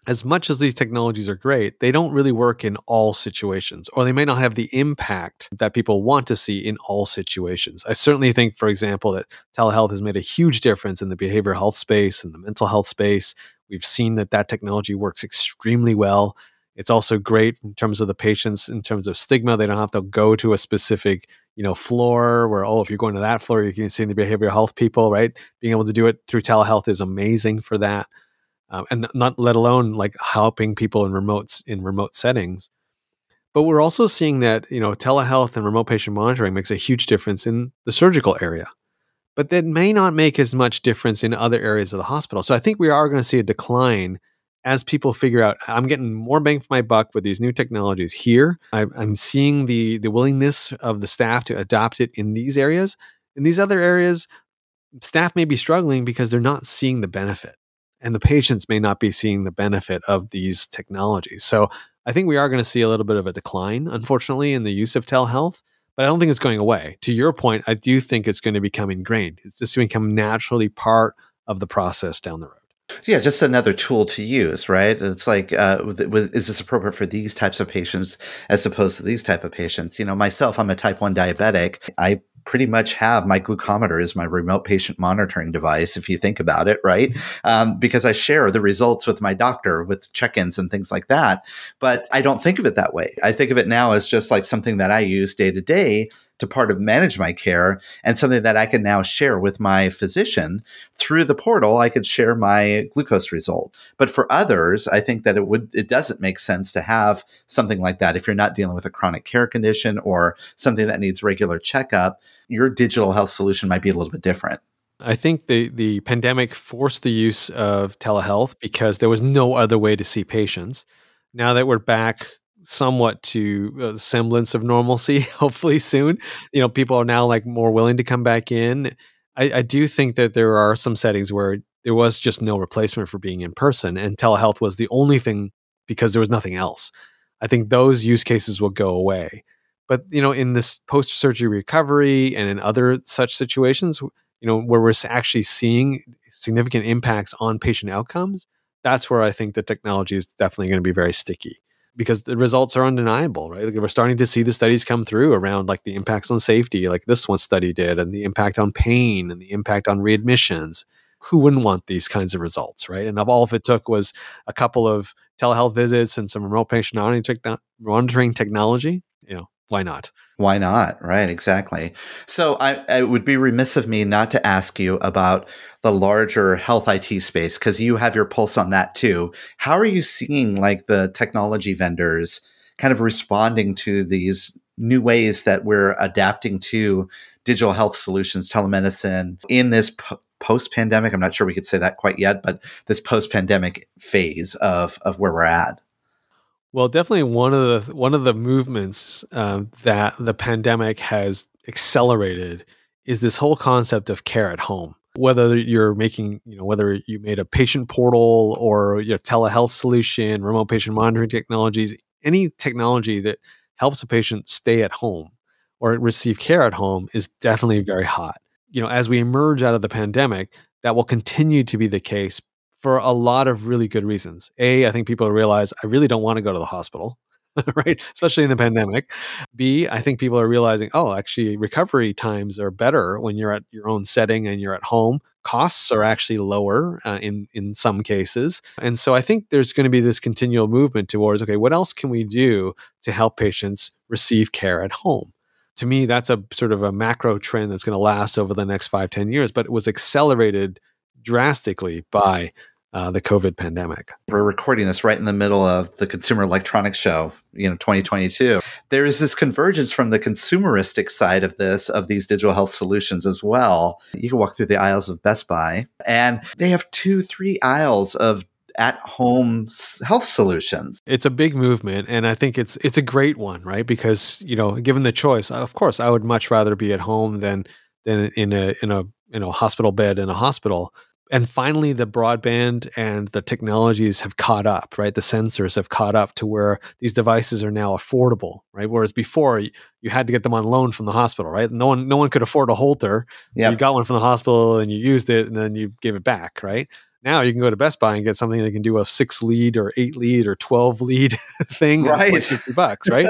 as much as these technologies are great, they don't really work in all situations, or they may not have the impact that people want to see in all situations. I certainly think, for example, that telehealth has made a huge difference in the behavioral health space and the mental health space. We've seen that that technology works extremely well. It's also great in terms of the patients, in terms of stigma. They don't have to go to a specific, you know, floor where, oh, if you're going to that floor, you can see the behavioral health people, right? Being able to do it through telehealth is amazing for that um, and not let alone like helping people in remote in remote settings. But we're also seeing that you know telehealth and remote patient monitoring makes a huge difference in the surgical area, but that may not make as much difference in other areas of the hospital. So I think we are going to see a decline as people figure out I'm getting more bang for my buck with these new technologies here. I, I'm seeing the the willingness of the staff to adopt it in these areas. In these other areas, staff may be struggling because they're not seeing the benefit and the patients may not be seeing the benefit of these technologies. So I think we are going to see a little bit of a decline, unfortunately, in the use of telehealth, but I don't think it's going away. To your point, I do think it's going to become ingrained. It's just become naturally part of the process down the road. Yeah, just another tool to use, right? It's like, uh, is this appropriate for these types of patients as opposed to these type of patients? You know, myself, I'm a type one diabetic. I pretty much have my glucometer as my remote patient monitoring device, if you think about it, right? Mm-hmm. Um, because I share the results with my doctor with check ins and things like that. But I don't think of it that way. I think of it now as just like something that I use day to day to part of manage my care and something that I can now share with my physician through the portal. I could share my glucose result. But for others, I think that it would it doesn't make sense to have something like that if you're not dealing with a chronic care condition or something that needs regular checkup. Your digital health solution might be a little bit different. I think the the pandemic forced the use of telehealth because there was no other way to see patients. Now that we're back somewhat to uh, a semblance of normalcy hopefully soon. You know people are now like more willing to come back in. I, I, do think that there are some settings where there was just no replacement for being in person and telehealth was the only thing because there was nothing else. I think those use cases will go away. But you know in this post surgery recovery and in other such situations you know where we're actually seeing significant impacts on patient outcomes that's where i think the technology is definitely going to be very sticky because the results are undeniable, right? Like we're starting to see the studies come through around like the impacts on safety, like this one study did, and the impact on pain and the impact on readmissions. Who wouldn't want these kinds of results, right? And if all if it took was a couple of telehealth visits and some remote patient monitoring technology, why not? Why not? Right, exactly. So I, I would be remiss of me not to ask you about the larger health IT space because you have your pulse on that too. How are you seeing like the technology vendors kind of responding to these new ways that we're adapting to digital health solutions, telemedicine in this po- post pandemic? I'm not sure we could say that quite yet, but this post pandemic phase of, of where we're at. Well, definitely one of the one of the movements um, that the pandemic has accelerated is this whole concept of care at home. Whether you're making, you know, whether you made a patient portal or your telehealth solution, remote patient monitoring technologies, any technology that helps a patient stay at home or receive care at home is definitely very hot. You know, as we emerge out of the pandemic, that will continue to be the case for a lot of really good reasons. A, I think people realize I really don't want to go to the hospital, right? Especially in the pandemic. B, I think people are realizing, oh, actually, recovery times are better when you're at your own setting and you're at home. Costs are actually lower uh, in in some cases, and so I think there's going to be this continual movement towards okay, what else can we do to help patients receive care at home? To me, that's a sort of a macro trend that's going to last over the next five, ten years, but it was accelerated drastically by uh, the COVID pandemic. We're recording this right in the middle of the Consumer Electronics Show, you know, 2022. There is this convergence from the consumeristic side of this, of these digital health solutions as well. You can walk through the aisles of Best Buy, and they have two, three aisles of at home health solutions. It's a big movement and I think it's it's a great one, right? Because, you know, given the choice, of course, I would much rather be at home than than in a in a you know hospital bed in a hospital and finally the broadband and the technologies have caught up right? The sensors have caught up to where these devices are now affordable right? Whereas before you, had to get them on loan from the hospital right? No one no one could afford a holter so yep. you got one from the hospital and you used it and then you gave it back right now you can go to Best Buy and get something that can do a six lead or eight lead or 12 lead thing right. like 50 bucks, right?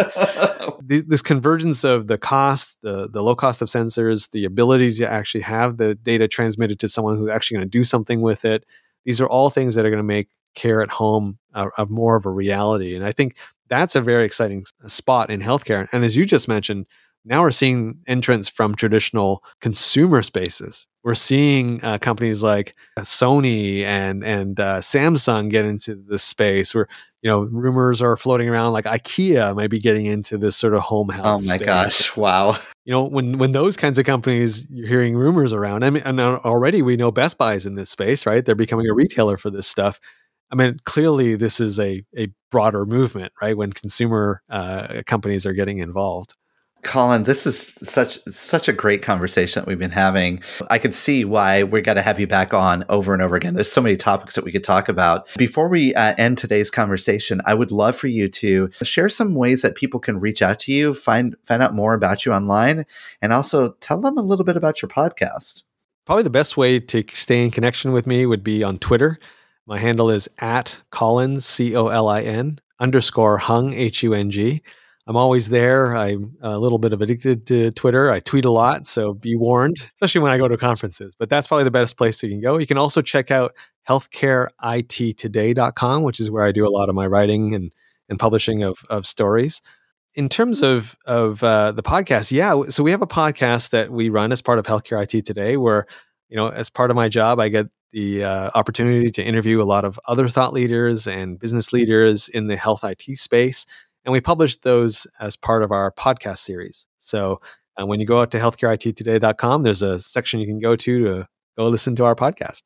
this convergence of the cost, the, the low cost of sensors, the ability to actually have the data transmitted to someone who's actually going to do something with it. These are all things that are going to make care at home a, a more of a reality. And I think that's a very exciting spot in healthcare. And as you just mentioned, now we're seeing entrance from traditional consumer spaces. We're seeing uh, companies like Sony and and uh, Samsung get into this space. Where you know rumors are floating around like IKEA might be getting into this sort of home health. Oh my space. gosh! Wow. You know when when those kinds of companies you're hearing rumors around. I mean, and already we know Best Buy is in this space, right? They're becoming a retailer for this stuff. I mean, clearly this is a a broader movement, right? When consumer uh, companies are getting involved. Colin, this is such such a great conversation that we've been having. I can see why we're going to have you back on over and over again. There's so many topics that we could talk about. Before we uh, end today's conversation, I would love for you to share some ways that people can reach out to you, find find out more about you online, and also tell them a little bit about your podcast. Probably the best way to stay in connection with me would be on Twitter. My handle is at Colin C O L I N underscore Hung H U N G. I'm always there. I'm a little bit of addicted to Twitter. I tweet a lot, so be warned, especially when I go to conferences. But that's probably the best place you can go. You can also check out healthcareittoday.com, which is where I do a lot of my writing and, and publishing of, of stories. In terms of of uh, the podcast, yeah, so we have a podcast that we run as part of Healthcare IT Today, where you know, as part of my job, I get the uh, opportunity to interview a lot of other thought leaders and business leaders in the health IT space and we publish those as part of our podcast series. So uh, when you go out to healthcareittoday.com, there's a section you can go to to go listen to our podcast.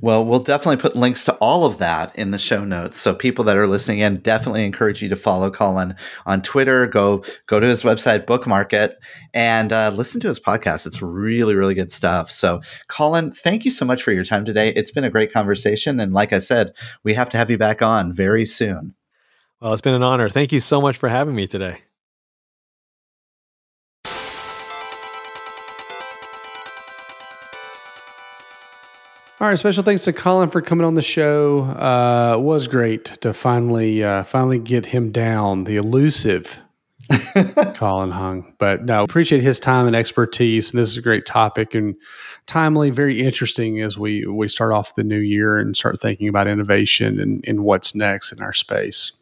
Well, we'll definitely put links to all of that in the show notes. So people that are listening in, definitely encourage you to follow Colin on Twitter. Go go to his website, bookmark it, and uh, listen to his podcast. It's really really good stuff. So, Colin, thank you so much for your time today. It's been a great conversation, and like I said, we have to have you back on very soon. Well, it's been an honor. Thank you so much for having me today. All right, special thanks to Colin for coming on the show. Uh, it was great to finally uh, finally get him down, the elusive Colin Hung. But no, appreciate his time and expertise. And this is a great topic and timely, very interesting as we we start off the new year and start thinking about innovation and, and what's next in our space.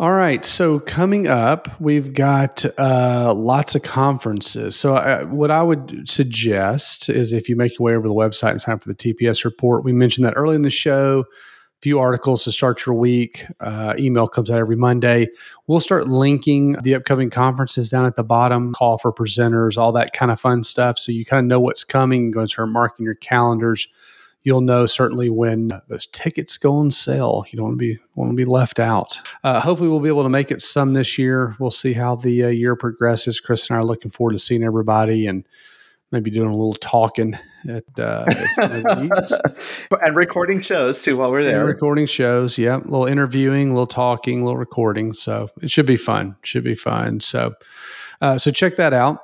All right. So coming up, we've got uh, lots of conferences. So uh, what I would suggest is if you make your way over the website and sign up for the TPS report, we mentioned that early in the show. Few articles to start your week. Uh, email comes out every Monday. We'll start linking the upcoming conferences down at the bottom, call for presenters, all that kind of fun stuff. So you kind of know what's coming. Go and start marking your calendars you'll know certainly when those tickets go on sale. You don't want to be want to be left out. Uh, hopefully, we'll be able to make it some this year. We'll see how the uh, year progresses. Chris and I are looking forward to seeing everybody and maybe doing a little talking at, uh, and recording shows too while we're there. And recording shows, yeah, a little interviewing, a little talking, a little recording. So it should be fun. Should be fun. So, uh, so check that out.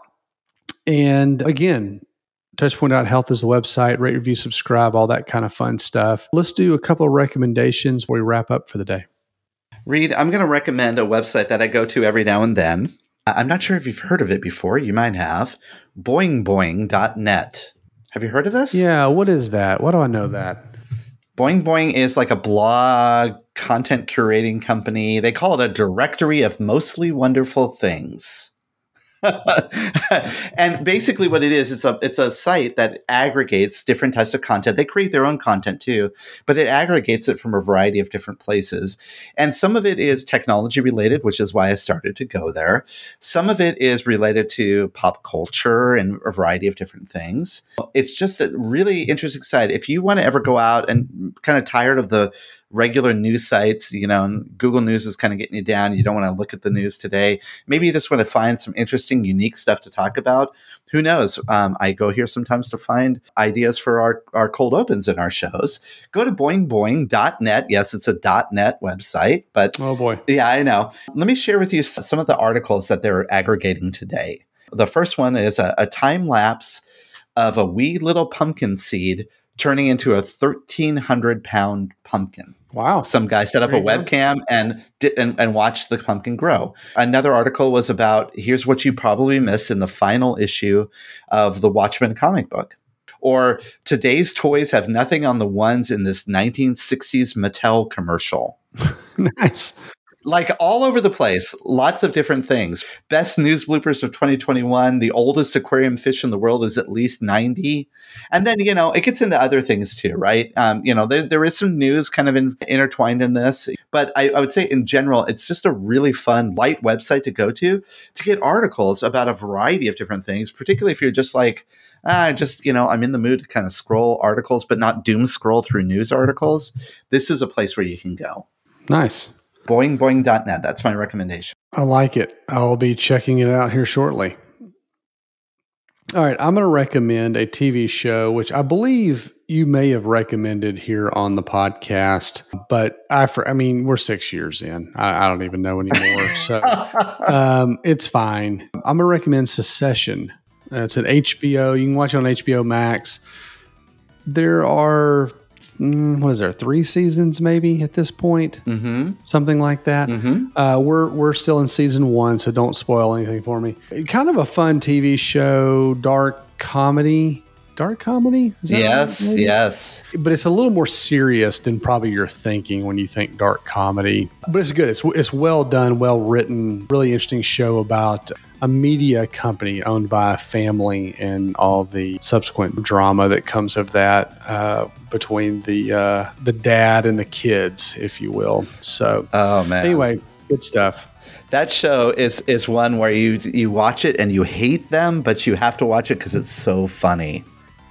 And again, Touchpoint.health is the website. Rate, review, subscribe, all that kind of fun stuff. Let's do a couple of recommendations before we wrap up for the day. Reed, I'm going to recommend a website that I go to every now and then. I'm not sure if you've heard of it before. You might have. Boingboing.net. Have you heard of this? Yeah. What is that? Why do I know that? Boing Boing is like a blog content curating company. They call it a directory of mostly wonderful things. and basically what it is it's a it's a site that aggregates different types of content they create their own content too but it aggregates it from a variety of different places and some of it is technology related which is why i started to go there some of it is related to pop culture and a variety of different things it's just a really interesting site if you want to ever go out and kind of tired of the regular news sites, you know, Google News is kind of getting you down. You don't want to look at the news today. Maybe you just want to find some interesting, unique stuff to talk about. Who knows? Um, I go here sometimes to find ideas for our, our cold opens in our shows. Go to boingboing.net. Yes, it's a .net website, but oh boy, yeah, I know. Let me share with you some of the articles that they're aggregating today. The first one is a, a time lapse of a wee little pumpkin seed turning into a 1,300 pound pumpkin. Wow. Some guy set up a webcam and, did, and and watched the pumpkin grow. Another article was about here's what you probably missed in the final issue of the Watchmen comic book. Or today's toys have nothing on the ones in this 1960s Mattel commercial. nice like all over the place, lots of different things. Best news bloopers of 2021. The oldest aquarium fish in the world is at least 90. And then, you know, it gets into other things too, right? Um, you know, there, there is some news kind of in, intertwined in this, but I, I would say in general, it's just a really fun, light website to go to to get articles about a variety of different things, particularly if you're just like, ah, just, you know, I'm in the mood to kind of scroll articles, but not doom scroll through news articles. This is a place where you can go. Nice boingboing.net. That's my recommendation. I like it. I'll be checking it out here shortly. All right, I'm going to recommend a TV show, which I believe you may have recommended here on the podcast, but I, for, I mean, we're six years in. I, I don't even know anymore, so um, it's fine. I'm going to recommend Succession. it's an HBO. You can watch it on HBO Max. There are what is there three seasons maybe at this point mm-hmm. something like that mm-hmm. uh, we're we're still in season one so don't spoil anything for me kind of a fun tv show dark comedy dark comedy yes right, yes but it's a little more serious than probably you're thinking when you think dark comedy but it's good it's, it's well done well written really interesting show about a media company owned by a family and all the subsequent drama that comes of that uh, between the uh, the dad and the kids, if you will. So, oh man. Anyway, good stuff. That show is is one where you you watch it and you hate them, but you have to watch it because it's so funny.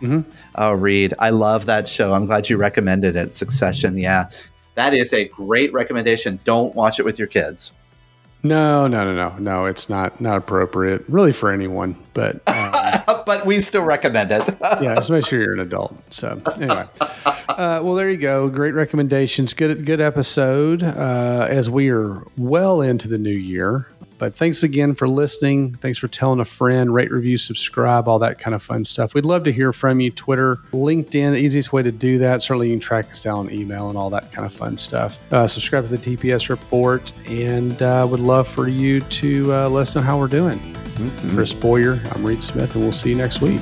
Mm-hmm. Oh, Reed, I love that show. I'm glad you recommended it. Succession, yeah, that is a great recommendation. Don't watch it with your kids. No, no, no, no, no. It's not not appropriate, really, for anyone. But um, but we still recommend it. yeah, just make sure you're an adult. So anyway, uh, well, there you go. Great recommendations. Good good episode. Uh, as we are well into the new year, but thanks again for listening. Thanks for telling a friend, rate, review, subscribe, all that kind of fun stuff. We'd love to hear from you. Twitter, LinkedIn, the easiest way to do that. Certainly, you can track us down on email and all that kind of fun stuff. Uh, subscribe to the TPS report, and uh, would love for you to uh, let us know how we're doing. Mm-hmm. Chris Boyer, I'm Reed Smith, and we'll see you next week.